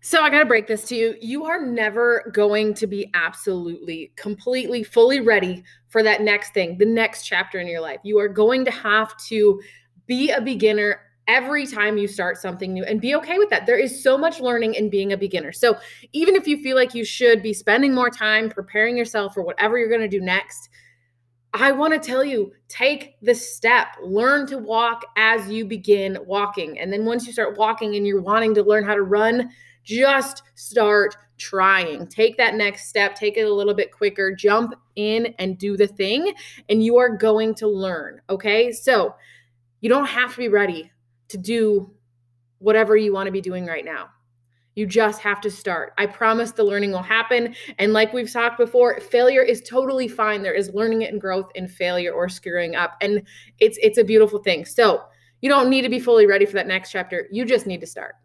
So I got to break this to you. You are never going to be absolutely, completely, fully ready for that next thing, the next chapter in your life. You are going to have to be a beginner every time you start something new and be okay with that. There is so much learning in being a beginner. So even if you feel like you should be spending more time preparing yourself for whatever you're going to do next, I want to tell you take the step, learn to walk as you begin walking. And then once you start walking and you're wanting to learn how to run, just start trying. Take that next step, take it a little bit quicker, jump in and do the thing, and you are going to learn. Okay. So you don't have to be ready to do whatever you want to be doing right now. You just have to start. I promise the learning will happen. And like we've talked before, failure is totally fine. There is learning and growth in failure or screwing up. And it's it's a beautiful thing. So you don't need to be fully ready for that next chapter. You just need to start.